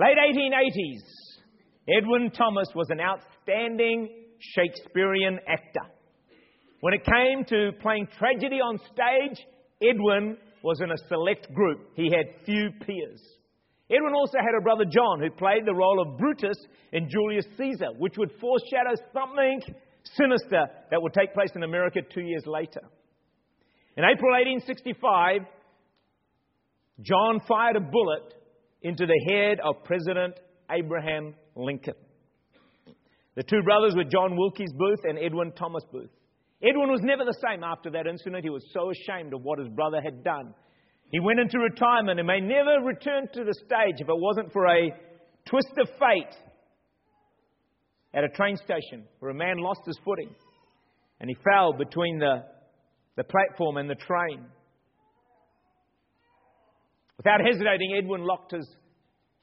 Late 1880s, Edwin Thomas was an outstanding Shakespearean actor. When it came to playing tragedy on stage, Edwin was in a select group. He had few peers. Edwin also had a brother John who played the role of Brutus in Julius Caesar, which would foreshadow something sinister that would take place in America two years later. In April 1865, John fired a bullet into the head of President Abraham Lincoln. The two brothers were John Wilkes Booth and Edwin Thomas Booth. Edwin was never the same after that incident. He was so ashamed of what his brother had done. He went into retirement and may never return to the stage if it wasn't for a twist of fate at a train station where a man lost his footing and he fell between the, the platform and the train. Without hesitating, Edwin locked his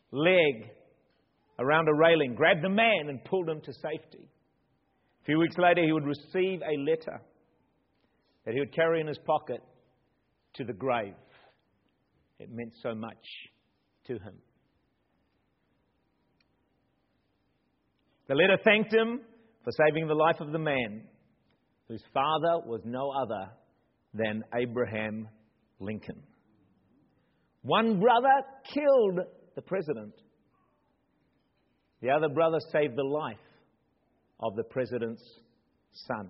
leg around a railing, grabbed the man, and pulled him to safety. A few weeks later, he would receive a letter that he would carry in his pocket to the grave. It meant so much to him. The letter thanked him for saving the life of the man whose father was no other than Abraham Lincoln. One brother killed the president, the other brother saved the life of the president's son.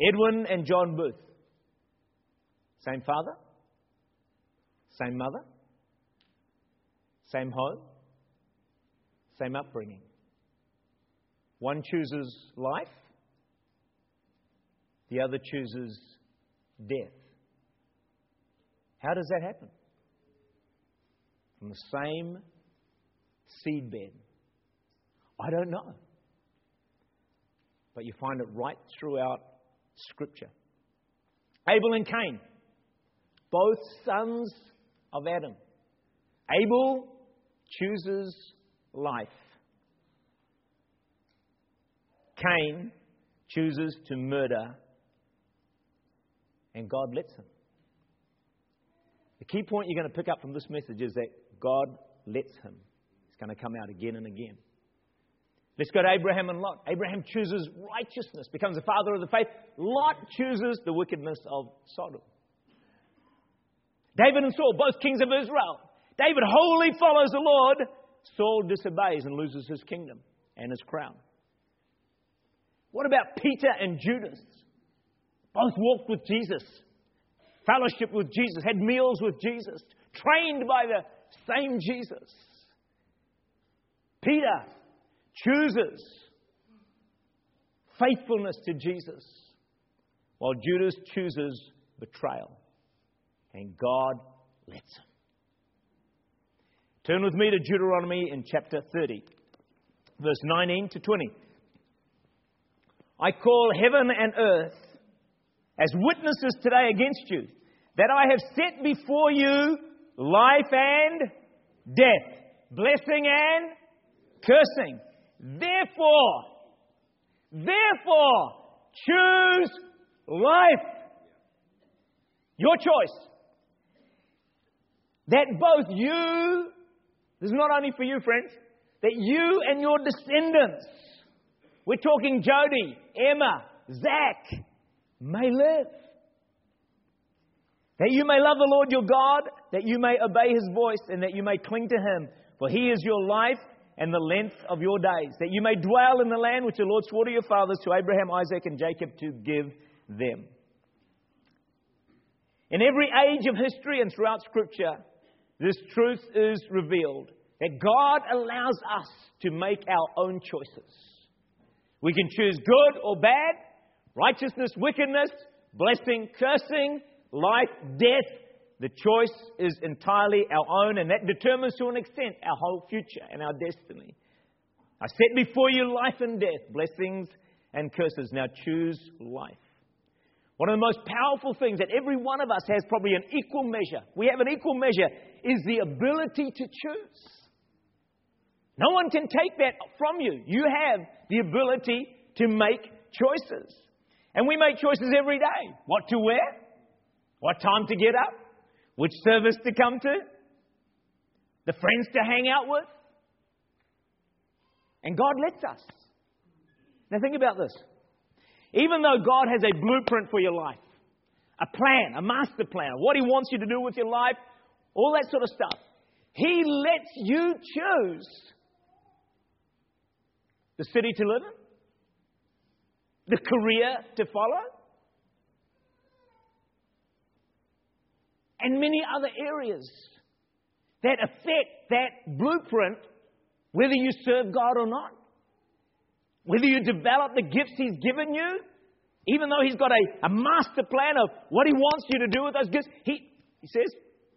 Edwin and John Booth, same father, same mother, same home, same upbringing. One chooses life, the other chooses death. How does that happen? From the same seedbed. I don't know. But you find it right throughout Scripture. Abel and Cain, both sons of Adam. Abel chooses life. Cain chooses to murder, and God lets him. The key point you're going to pick up from this message is that God lets him. It's going to come out again and again. Let's go to Abraham and Lot. Abraham chooses righteousness, becomes the father of the faith. Lot chooses the wickedness of Sodom. David and Saul, both kings of Israel. David wholly follows the Lord. Saul disobeys and loses his kingdom and his crown. What about Peter and Judas? Both walked with Jesus, fellowship with Jesus, had meals with Jesus, trained by the same Jesus. Peter chooses faithfulness to Jesus, while Judas chooses betrayal. And God lets him. Turn with me to Deuteronomy in chapter 30, verse 19 to 20. I call heaven and earth as witnesses today against you that I have set before you life and death, blessing and cursing. Therefore, therefore, choose life. Your choice. That both you, this is not only for you, friends, that you and your descendants, we're talking Jody, Emma, Zach, may live. That you may love the Lord your God, that you may obey his voice, and that you may cling to him. For he is your life and the length of your days, that you may dwell in the land which the Lord swore to your fathers, to Abraham, Isaac, and Jacob, to give them. In every age of history and throughout Scripture, this truth is revealed that God allows us to make our own choices. We can choose good or bad, righteousness, wickedness, blessing, cursing, life, death, the choice is entirely our own, and that determines to an extent our whole future and our destiny. I set before you life and death, blessings and curses. Now choose life. One of the most powerful things that every one of us has, probably an equal measure, we have an equal measure, is the ability to choose. No one can take that from you. You have the ability to make choices. And we make choices every day what to wear, what time to get up, which service to come to, the friends to hang out with. And God lets us. Now, think about this. Even though God has a blueprint for your life, a plan, a master plan, what He wants you to do with your life, all that sort of stuff, He lets you choose the city to live in, the career to follow, and many other areas that affect that blueprint, whether you serve God or not. Whether you develop the gifts He's given you, even though He's got a, a master plan of what He wants you to do with those gifts, He, he says,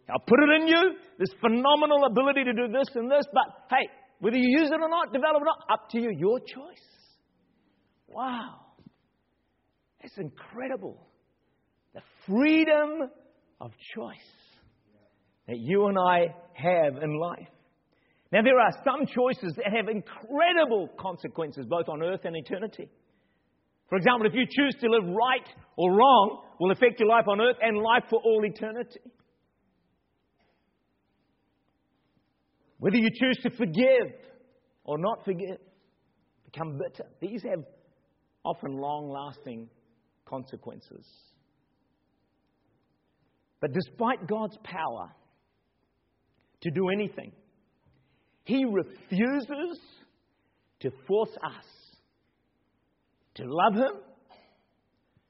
I'll put it in you, this phenomenal ability to do this and this, but hey, whether you use it or not, develop it or not, up to you, your choice. Wow. That's incredible. The freedom of choice that you and I have in life. Now, there are some choices that have incredible consequences, both on earth and eternity. For example, if you choose to live right or wrong, will affect your life on earth and life for all eternity. Whether you choose to forgive or not forgive, become bitter. These have often long lasting consequences. But despite God's power to do anything, he refuses to force us to love Him,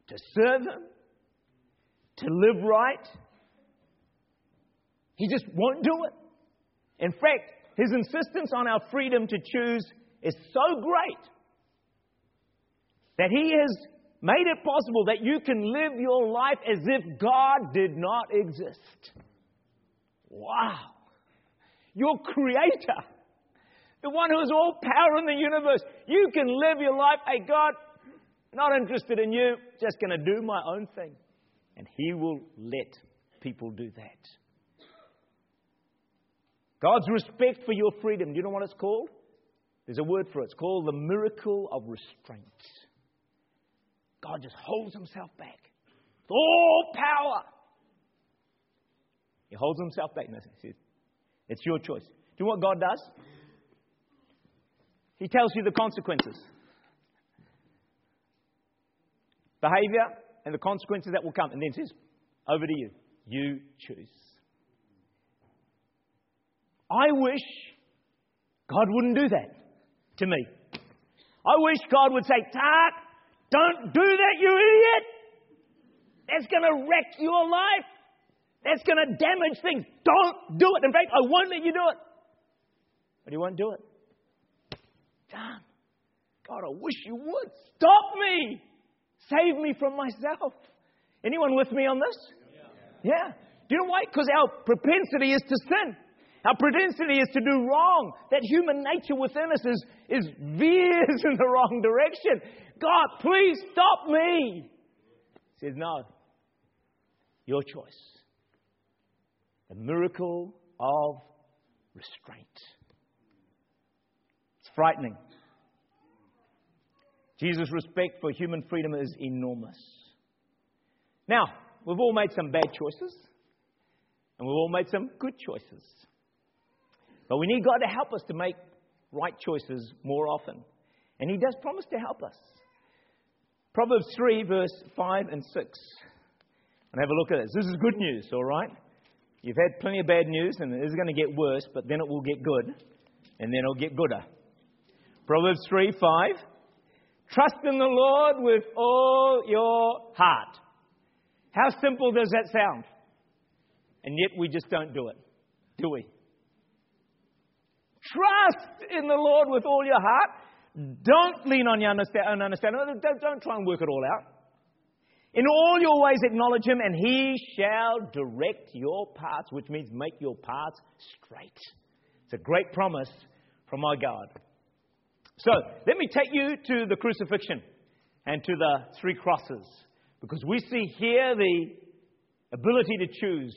to serve Him, to live right. He just won't do it. In fact, His insistence on our freedom to choose is so great that He has made it possible that you can live your life as if God did not exist. Wow your creator, the one who has all power in the universe. You can live your life, hey, God, not interested in you, just going to do my own thing. And He will let people do that. God's respect for your freedom, do you know what it's called? There's a word for it. It's called the miracle of restraint. God just holds himself back. All power. He holds himself back. And says, it's your choice. Do you know what God does? He tells you the consequences. Behavior and the consequences that will come. And then says, over to you. You choose. I wish God wouldn't do that to me. I wish God would say, Tak, don't do that, you idiot. That's going to wreck your life. That's going to damage things. Don't do it. In fact, I won't let you do it. But he won't do it. Damn. God, I wish you would. Stop me. Save me from myself. Anyone with me on this? Yeah. yeah. Do you know why? Because our propensity is to sin. Our propensity is to do wrong. That human nature within us is, is veers in the wrong direction. God, please stop me. He says, No. Your choice. The miracle of restraint. It's frightening. Jesus' respect for human freedom is enormous. Now, we've all made some bad choices, and we've all made some good choices. But we need God to help us to make right choices more often. And He does promise to help us. Proverbs 3, verse 5 and 6. And have a look at this. This is good news, all right? You've had plenty of bad news, and it is going to get worse, but then it will get good, and then it'll get gooder. Proverbs 3 5. Trust in the Lord with all your heart. How simple does that sound? And yet we just don't do it, do we? Trust in the Lord with all your heart. Don't lean on your understanding. Don't, don't try and work it all out. In all your ways acknowledge him, and he shall direct your paths, which means make your paths straight. It's a great promise from our God. So, let me take you to the crucifixion and to the three crosses, because we see here the ability to choose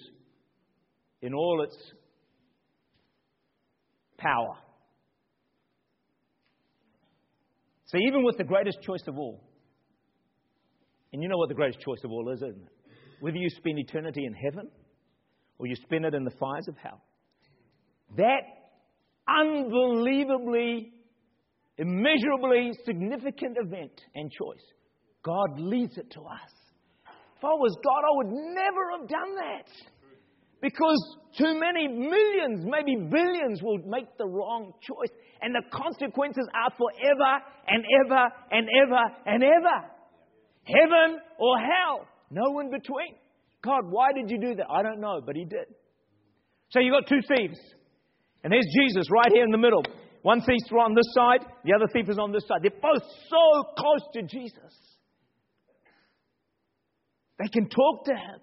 in all its power. So, even with the greatest choice of all, and you know what the greatest choice of all is, isn't it? Whether you spend eternity in heaven or you spend it in the fires of hell. that unbelievably, immeasurably significant event and choice, God leads it to us. If I was God, I would never have done that. Because too many millions, maybe billions, will make the wrong choice. And the consequences are forever and ever and ever and ever. Heaven or hell. No in between. God, why did you do that? I don't know, but He did. So you've got two thieves. And there's Jesus right here in the middle. One thief's on this side, the other thief is on this side. They're both so close to Jesus. They can talk to him,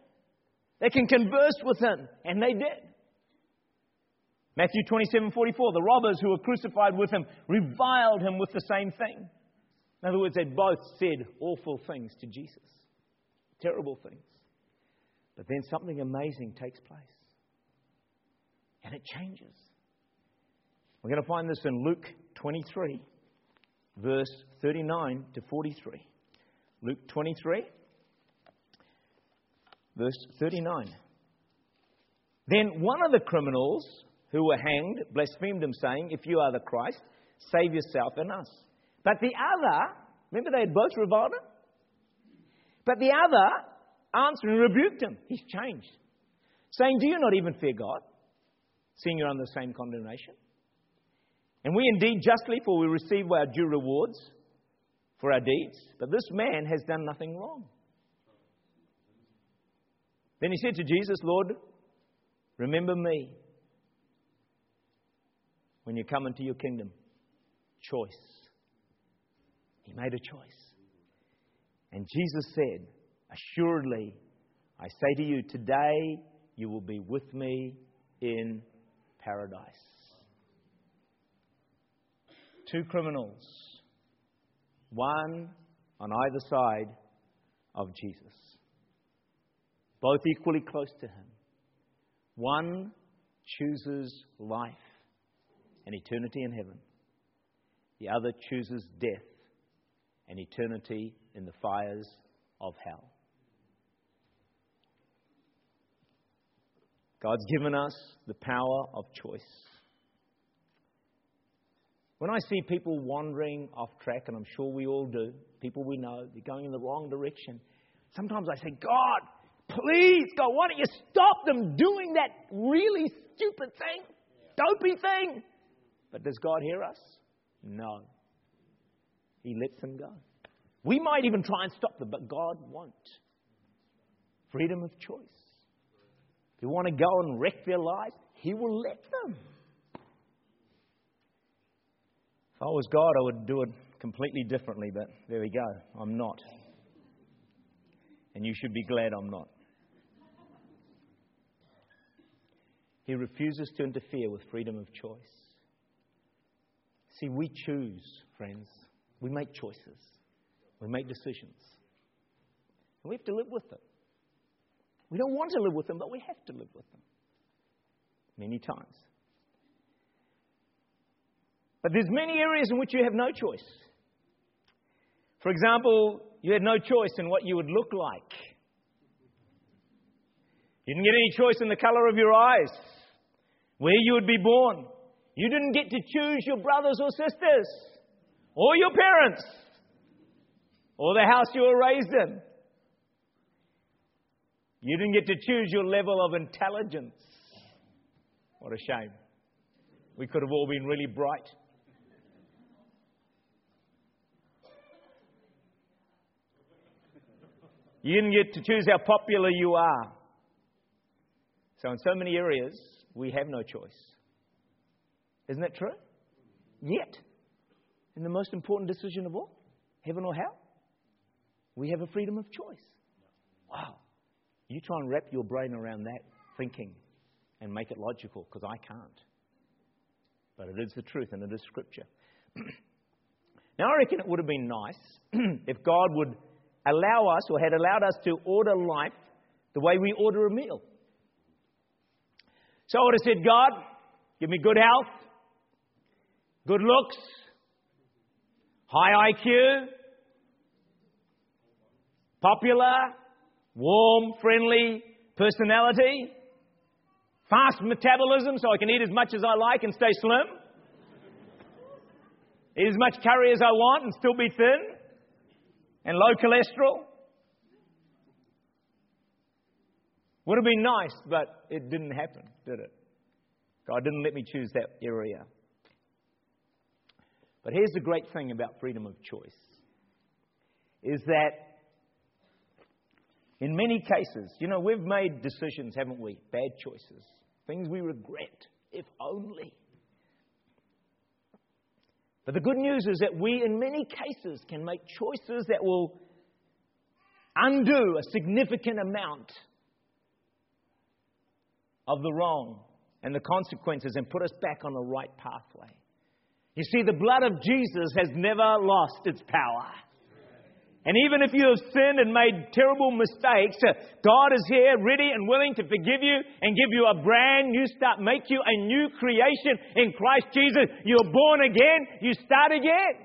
they can converse with him, and they did. Matthew 27 44, the robbers who were crucified with him reviled him with the same thing. In other words, they both said awful things to Jesus, terrible things. But then something amazing takes place, and it changes. We're going to find this in Luke 23, verse 39 to 43. Luke 23, verse 39. Then one of the criminals who were hanged blasphemed him, saying, If you are the Christ, save yourself and us. But the other, remember they had both reviled him? But the other answering rebuked him. He's changed. Saying, Do you not even fear God, seeing you're under the same condemnation? And we indeed justly, for we receive our due rewards for our deeds. But this man has done nothing wrong. Then he said to Jesus, Lord, remember me when you come into your kingdom. Choice. He made a choice. And Jesus said, Assuredly, I say to you, today you will be with me in paradise two criminals, one on either side of Jesus, both equally close to him. One chooses life and eternity in heaven, the other chooses death and eternity in the fires of hell. God's given us the power of choice. When I see people wandering off track, and I'm sure we all do, people we know, they're going in the wrong direction, sometimes I say, God, please, God, why don't you stop them doing that really stupid thing, dopey thing? But does God hear us? No. He lets them go. We might even try and stop them, but God won't. Freedom of choice. If you want to go and wreck their lives, He will let them. If I was God, I would do it completely differently, but there we go. I'm not. And you should be glad I'm not. He refuses to interfere with freedom of choice. See, we choose, friends. We make choices, we make decisions. And we have to live with them. We don't want to live with them, but we have to live with them many times. But there's many areas in which you have no choice. For example, you had no choice in what you would look like. You didn't get any choice in the color of your eyes, where you would be born. You didn't get to choose your brothers or sisters, or your parents, or the house you were raised in. You didn't get to choose your level of intelligence. What a shame. We could have all been really bright. You didn't get to choose how popular you are. So, in so many areas, we have no choice. Isn't that true? Yet, in the most important decision of all, heaven or hell, we have a freedom of choice. Wow. You try and wrap your brain around that thinking and make it logical, because I can't. But it is the truth and it is Scripture. now, I reckon it would have been nice if God would allow us or had allowed us to order life the way we order a meal. So I would have said, God, give me good health, good looks, high IQ, popular, warm, friendly personality, fast metabolism so I can eat as much as I like and stay slim, eat as much curry as I want and still be thin, and low cholesterol. Would have been nice, but it didn't happen, did it? God didn't let me choose that area. But here's the great thing about freedom of choice is that in many cases, you know, we've made decisions, haven't we? Bad choices, things we regret, if only. But the good news is that we, in many cases, can make choices that will undo a significant amount of the wrong and the consequences and put us back on the right pathway. You see, the blood of Jesus has never lost its power. And even if you have sinned and made terrible mistakes, uh, God is here ready and willing to forgive you and give you a brand new start, make you a new creation in Christ Jesus. You're born again, you start again.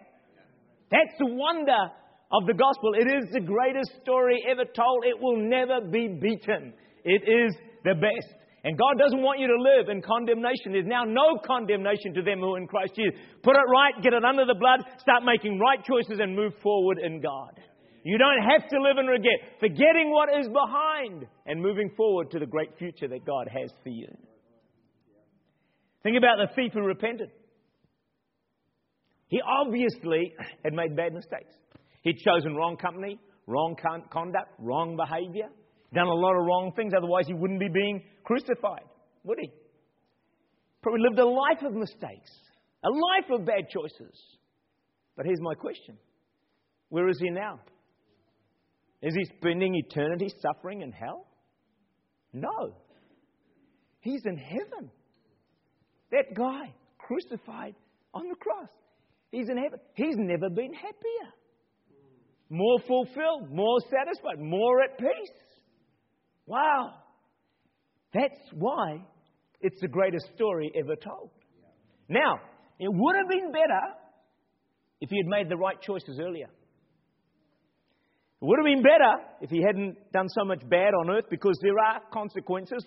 That's the wonder of the gospel. It is the greatest story ever told. It will never be beaten. It is the best. And God doesn't want you to live in condemnation. There's now no condemnation to them who are in Christ Jesus. Put it right, get it under the blood, start making right choices, and move forward in God. You don't have to live in regret, forgetting what is behind and moving forward to the great future that God has for you. Think about the thief who repented. He obviously had made bad mistakes. He'd chosen wrong company, wrong conduct, wrong behavior done a lot of wrong things, otherwise he wouldn't be being crucified, would he? Probably lived a life of mistakes, a life of bad choices. But here's my question Where is he now? Is he spending eternity suffering in hell? No. He's in heaven. That guy crucified on the cross. He's in heaven. He's never been happier, more fulfilled, more satisfied, more at peace. Wow. That's why it's the greatest story ever told. Now, it would have been better if he had made the right choices earlier. It would have been better if he hadn't done so much bad on earth because there are consequences.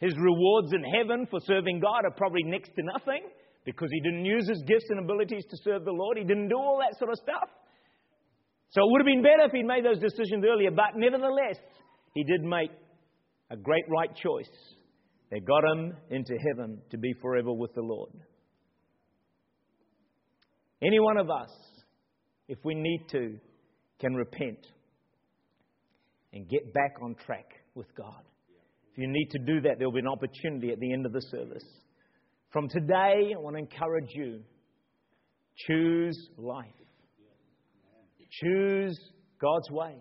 His rewards in heaven for serving God are probably next to nothing because he didn't use his gifts and abilities to serve the Lord. He didn't do all that sort of stuff. So it would have been better if he'd made those decisions earlier, but nevertheless, he did make a great right choice that got him into heaven to be forever with the Lord. Any one of us, if we need to, can repent and get back on track with God. If you need to do that, there will be an opportunity at the end of the service. From today, I want to encourage you choose life, choose God's ways,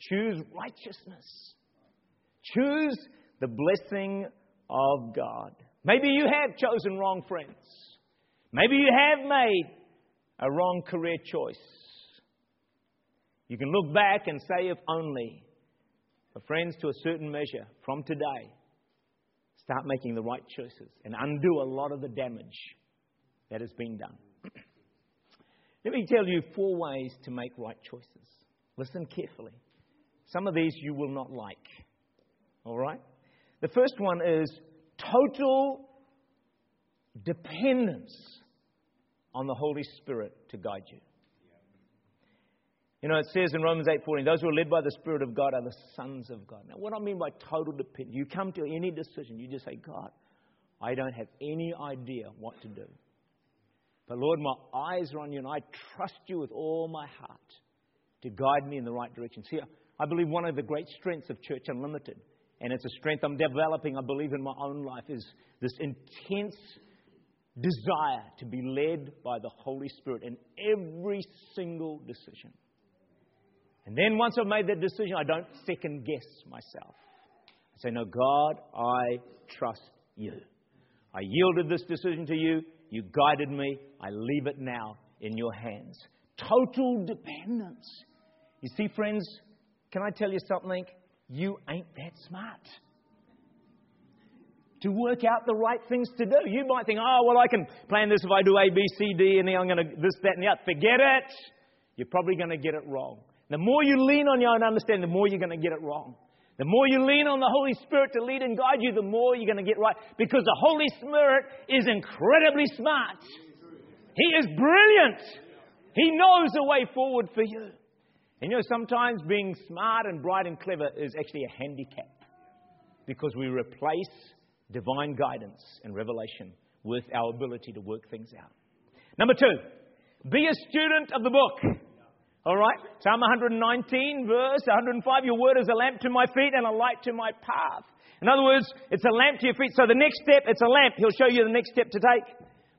choose righteousness. Choose the blessing of God. Maybe you have chosen wrong friends. Maybe you have made a wrong career choice. You can look back and say, if only. But, friends, to a certain measure, from today, start making the right choices and undo a lot of the damage that has been done. Let me tell you four ways to make right choices. Listen carefully. Some of these you will not like. All right? The first one is total dependence on the Holy Spirit to guide you. You know, it says in Romans 8:14, those who are led by the Spirit of God are the sons of God. Now, what I mean by total dependence, you come to any decision, you just say, God, I don't have any idea what to do. But Lord, my eyes are on you and I trust you with all my heart to guide me in the right direction. See, I believe one of the great strengths of Church Unlimited and it's a strength I'm developing, I believe, in my own life, is this intense desire to be led by the Holy Spirit in every single decision. And then once I've made that decision, I don't second guess myself. I say, No, God, I trust you. I yielded this decision to you. You guided me. I leave it now in your hands. Total dependence. You see, friends, can I tell you something? You ain't that smart to work out the right things to do. You might think, oh, well, I can plan this if I do A, B, C, D, and then I'm going to this, that, and the other. Forget it. You're probably going to get it wrong. The more you lean on your own understanding, the more you're going to get it wrong. The more you lean on the Holy Spirit to lead and guide you, the more you're going to get right. Because the Holy Spirit is incredibly smart. He is brilliant. He knows the way forward for you. And you know, sometimes being smart and bright and clever is actually a handicap because we replace divine guidance and revelation with our ability to work things out. Number two, be a student of the book. All right? Psalm 119, verse 105 Your word is a lamp to my feet and a light to my path. In other words, it's a lamp to your feet. So the next step, it's a lamp. He'll show you the next step to take.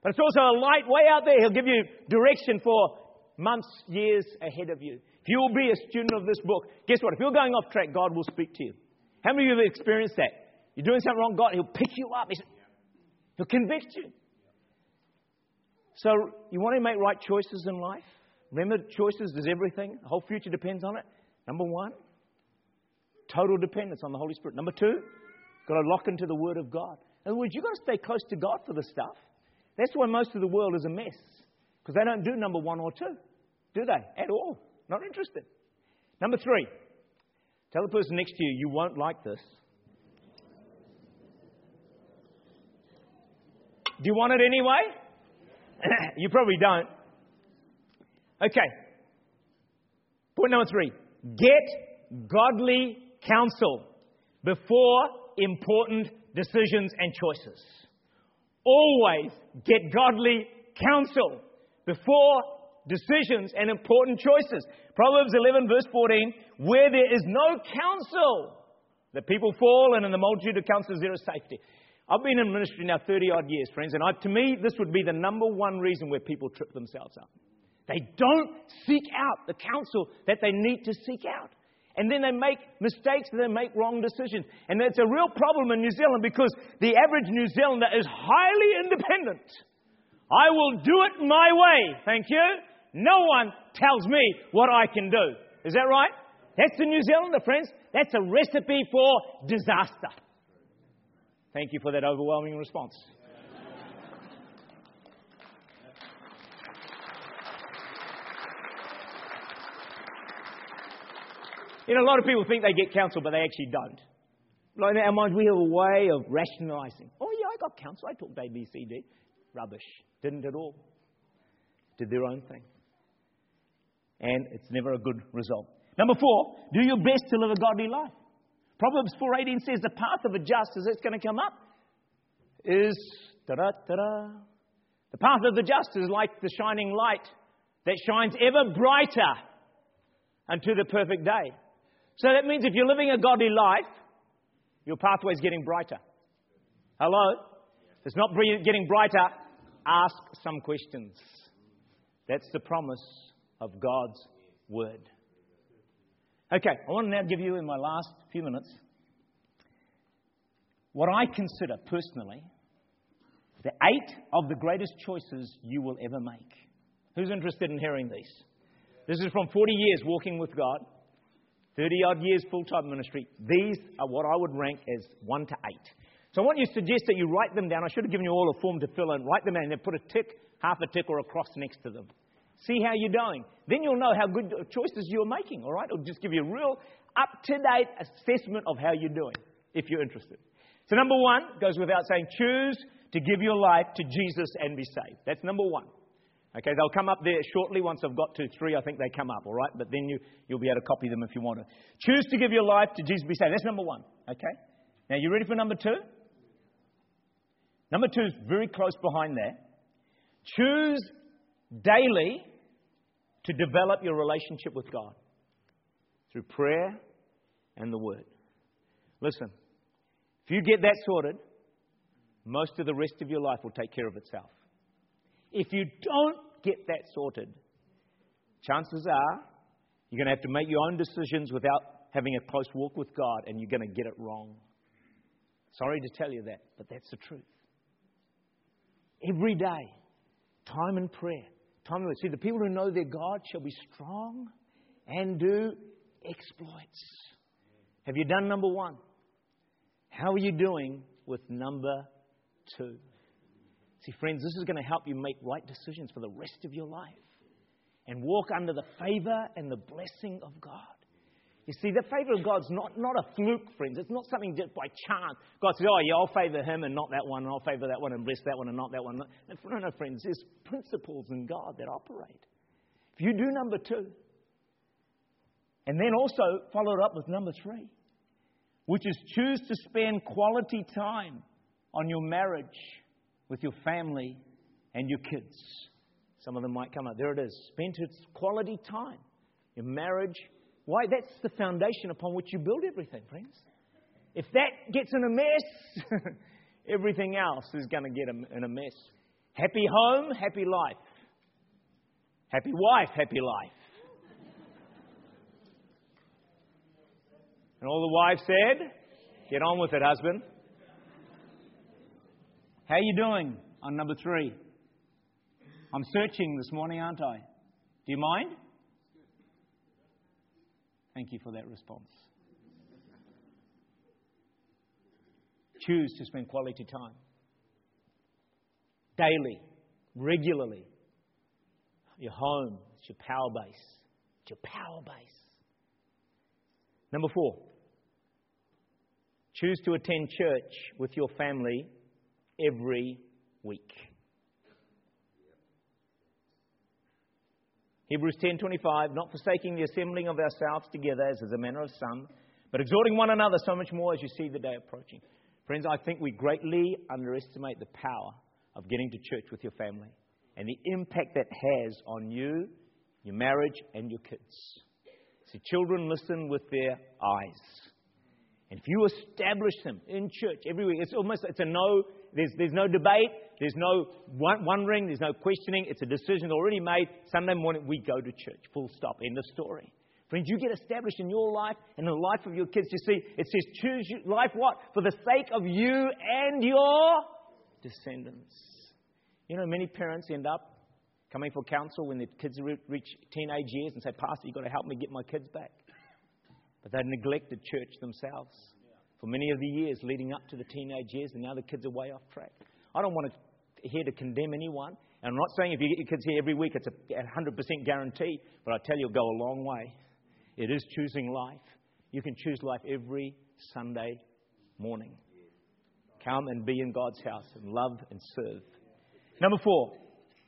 But it's also a light way out there. He'll give you direction for months, years ahead of you. If you will be a student of this book, guess what? If you're going off track, God will speak to you. How many of you have experienced that? You're doing something wrong, God, He'll pick you up. He'll convict you. So, you want to make right choices in life? Remember, choices is everything. The whole future depends on it. Number one, total dependence on the Holy Spirit. Number two, got to lock into the Word of God. In other words, you've got to stay close to God for this stuff. That's why most of the world is a mess. Because they don't do number one or two, do they? At all. Not interested. Number three, tell the person next to you, you won't like this. Do you want it anyway? you probably don't. Okay. Point number three get godly counsel before important decisions and choices. Always get godly counsel before decisions and important choices. Proverbs 11, verse 14 where there is no counsel, the people fall, and in the multitude of counsels there is safety. I've been in ministry now 30 odd years, friends, and I, to me, this would be the number one reason where people trip themselves up. They don't seek out the counsel that they need to seek out. And then they make mistakes and they make wrong decisions. And it's a real problem in New Zealand because the average New Zealander is highly independent. I will do it my way, thank you. No one tells me what I can do. Is that right? That's the New Zealander, friends. That's a recipe for disaster. Thank you for that overwhelming response. You know, a lot of people think they get counsel, but they actually don't. Like in our minds, we have a way of rationalizing. Oh, yeah, I got counsel. I talked A, B, C, D. Rubbish. Didn't at all. Did their own thing. And it's never a good result. Number four, do your best to live a godly life. Proverbs 4.18 says the path of a just, as it's going to come up, is da-da, da-da. The path of the just is like the shining light that shines ever brighter unto the perfect day. So that means if you're living a godly life, your pathway is getting brighter. Hello? If it's not getting brighter, ask some questions. That's the promise of God's word. Okay, I want to now give you, in my last few minutes, what I consider personally the eight of the greatest choices you will ever make. Who's interested in hearing these? This is from 40 years walking with God. 30 odd years full time ministry. These are what I would rank as 1 to 8. So I want you to suggest that you write them down. I should have given you all a form to fill in. Write them in and then put a tick, half a tick, or a cross next to them. See how you're doing. Then you'll know how good choices you're making, all right? It'll just give you a real up to date assessment of how you're doing, if you're interested. So, number one goes without saying choose to give your life to Jesus and be saved. That's number one. Okay, they'll come up there shortly. Once I've got to three, I think they come up, all right? But then you, you'll be able to copy them if you want to. Choose to give your life to Jesus, be saved. That's number one, okay? Now, you ready for number two? Number two is very close behind that. Choose daily to develop your relationship with God through prayer and the Word. Listen, if you get that sorted, most of the rest of your life will take care of itself. If you don't get that sorted, chances are you're going to have to make your own decisions without having a close walk with God, and you're going to get it wrong. Sorry to tell you that, but that's the truth. Every day, time in prayer. Time See, the people who know their God shall be strong and do exploits. Have you done number one? How are you doing with number two? See, friends, this is going to help you make right decisions for the rest of your life and walk under the favor and the blessing of God. You see, the favor of God's not, not a fluke, friends. It's not something just by chance. God says, oh, yeah, I'll favor him and not that one, and I'll favor that one and bless that one and not that one. No, no, friends. There's principles in God that operate. If you do number two, and then also follow it up with number three, which is choose to spend quality time on your marriage with your family and your kids. Some of them might come up. There it is. Spend quality time. Your marriage. Why? That's the foundation upon which you build everything, friends. If that gets in a mess, everything else is going to get in a mess. Happy home, happy life. Happy wife, happy life. And all the wives said, Get on with it, husband. How you doing on number three? I'm searching this morning, aren't I? Do you mind? Thank you for that response. Choose to spend quality time. Daily, regularly. Your home, it's your power base. It's your power base. Number four, choose to attend church with your family every week. Hebrews 10:25 not forsaking the assembling of ourselves together as is a manner of some but exhorting one another so much more as you see the day approaching. Friends, I think we greatly underestimate the power of getting to church with your family and the impact that has on you, your marriage and your kids. See, children listen with their eyes. And if you establish them in church every week, it's almost it's a no there's, there's no debate. There's no wondering. There's no questioning. It's a decision already made. Sunday morning, we go to church. Full stop. End of story. Friends, you get established in your life and in the life of your kids. You see, it says, choose life what? For the sake of you and your descendants. You know, many parents end up coming for counsel when their kids reach teenage years and say, Pastor, you've got to help me get my kids back. But they've neglected church themselves for many of the years leading up to the teenage years, and now the kids are way off track. I don't want to here to condemn anyone, and I'm not saying if you get your kids here every week it's a 100% guarantee, but I tell you, it'll go a long way. It is choosing life. You can choose life every Sunday morning. Come and be in God's house and love and serve. Number four.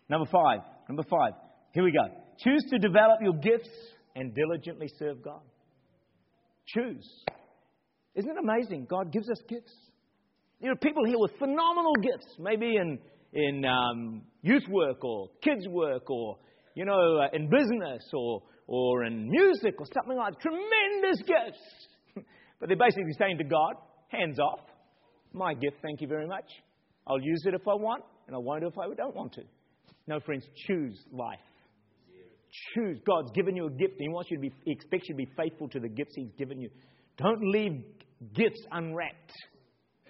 Number five. Number five. Here we go. Choose to develop your gifts and diligently serve God. Choose. Isn't it amazing? God gives us gifts. There are people here with phenomenal gifts, maybe in, in um, youth work or kids' work or, you know, uh, in business or, or in music or something like that. Tremendous gifts. but they're basically saying to God, hands off. My gift, thank you very much. I'll use it if I want, and I won't if I don't want to. No, friends, choose life. Choose. God's given you a gift, and He wants you to be, He expects you to be faithful to the gifts He's given you. Don't leave gifts unwrapped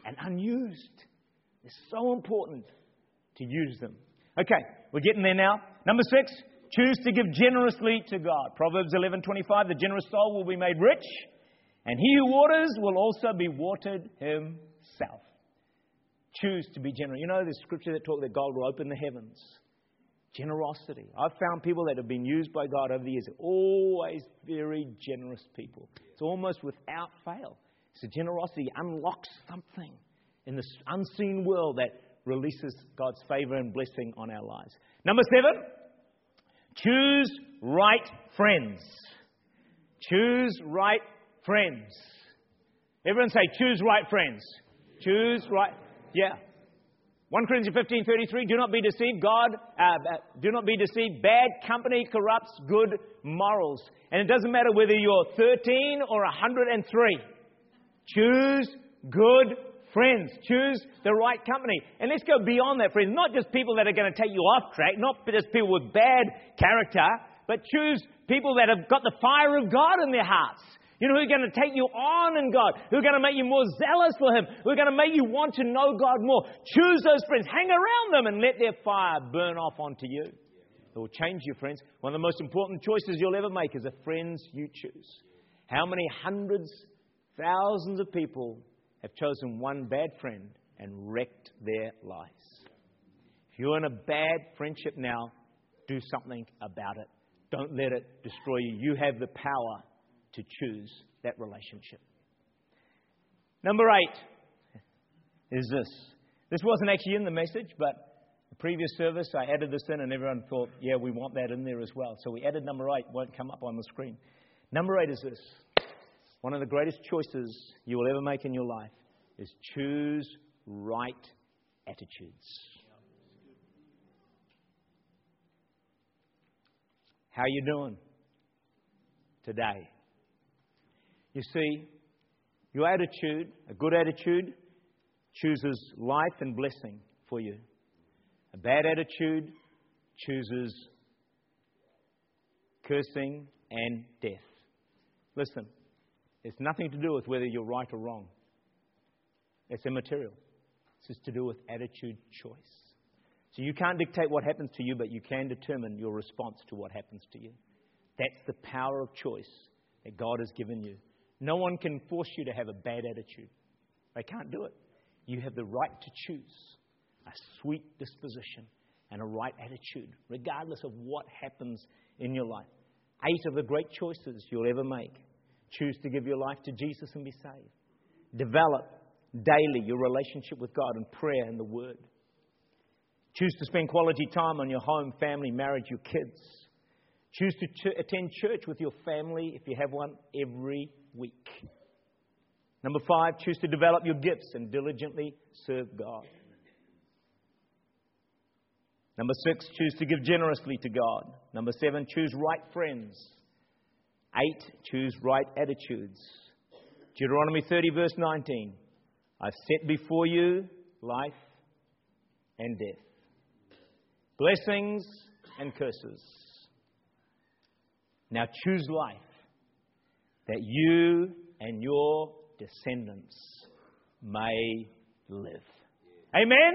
and unused. It's so important to use them. Okay, we're getting there now. Number six, choose to give generously to God. Proverbs 11:25, the generous soul will be made rich, and he who waters will also be watered himself. Choose to be generous. You know, the scripture that talk that God will open the heavens Generosity. I've found people that have been used by God over the years, always very generous people. It's almost without fail. So generosity unlocks something in this unseen world that releases God's favor and blessing on our lives. Number seven, choose right friends. Choose right friends. Everyone say, choose right friends. Choose right. Yeah. 1 Corinthians 15 33, do not be deceived. God, uh, uh, do not be deceived. Bad company corrupts good morals. And it doesn't matter whether you're 13 or 103. Choose good friends. Choose the right company. And let's go beyond that, friends. Not just people that are going to take you off track, not just people with bad character, but choose people that have got the fire of God in their hearts. You know, who are going to take you on in God, who are going to make you more zealous for Him, who are going to make you want to know God more. Choose those friends, hang around them, and let their fire burn off onto you. It will change you, friends. One of the most important choices you'll ever make is the friends you choose. How many hundreds, thousands of people have chosen one bad friend and wrecked their lives? If you're in a bad friendship now, do something about it. Don't let it destroy you. You have the power to choose that relationship. Number eight is this. This wasn't actually in the message, but the previous service I added this in, and everyone thought, yeah, we want that in there as well. So we added number eight, won't come up on the screen. Number eight is this one of the greatest choices you will ever make in your life is choose right attitudes. How you doing today? You see, your attitude, a good attitude, chooses life and blessing for you. A bad attitude chooses cursing and death. Listen, it's nothing to do with whether you're right or wrong. It's immaterial. This is to do with attitude choice. So you can't dictate what happens to you, but you can determine your response to what happens to you. That's the power of choice that God has given you. No one can force you to have a bad attitude. They can't do it. You have the right to choose a sweet disposition and a right attitude, regardless of what happens in your life. Eight of the great choices you'll ever make. Choose to give your life to Jesus and be saved. Develop daily your relationship with God in prayer and the Word. Choose to spend quality time on your home, family, marriage, your kids. Choose to ch- attend church with your family, if you have one, every week. Number five, choose to develop your gifts and diligently serve God. Number six, choose to give generously to God. Number seven, choose right friends. Eight, choose right attitudes. Deuteronomy 30, verse 19. I've set before you life and death, blessings and curses. Now choose life that you and your descendants may live. Amen?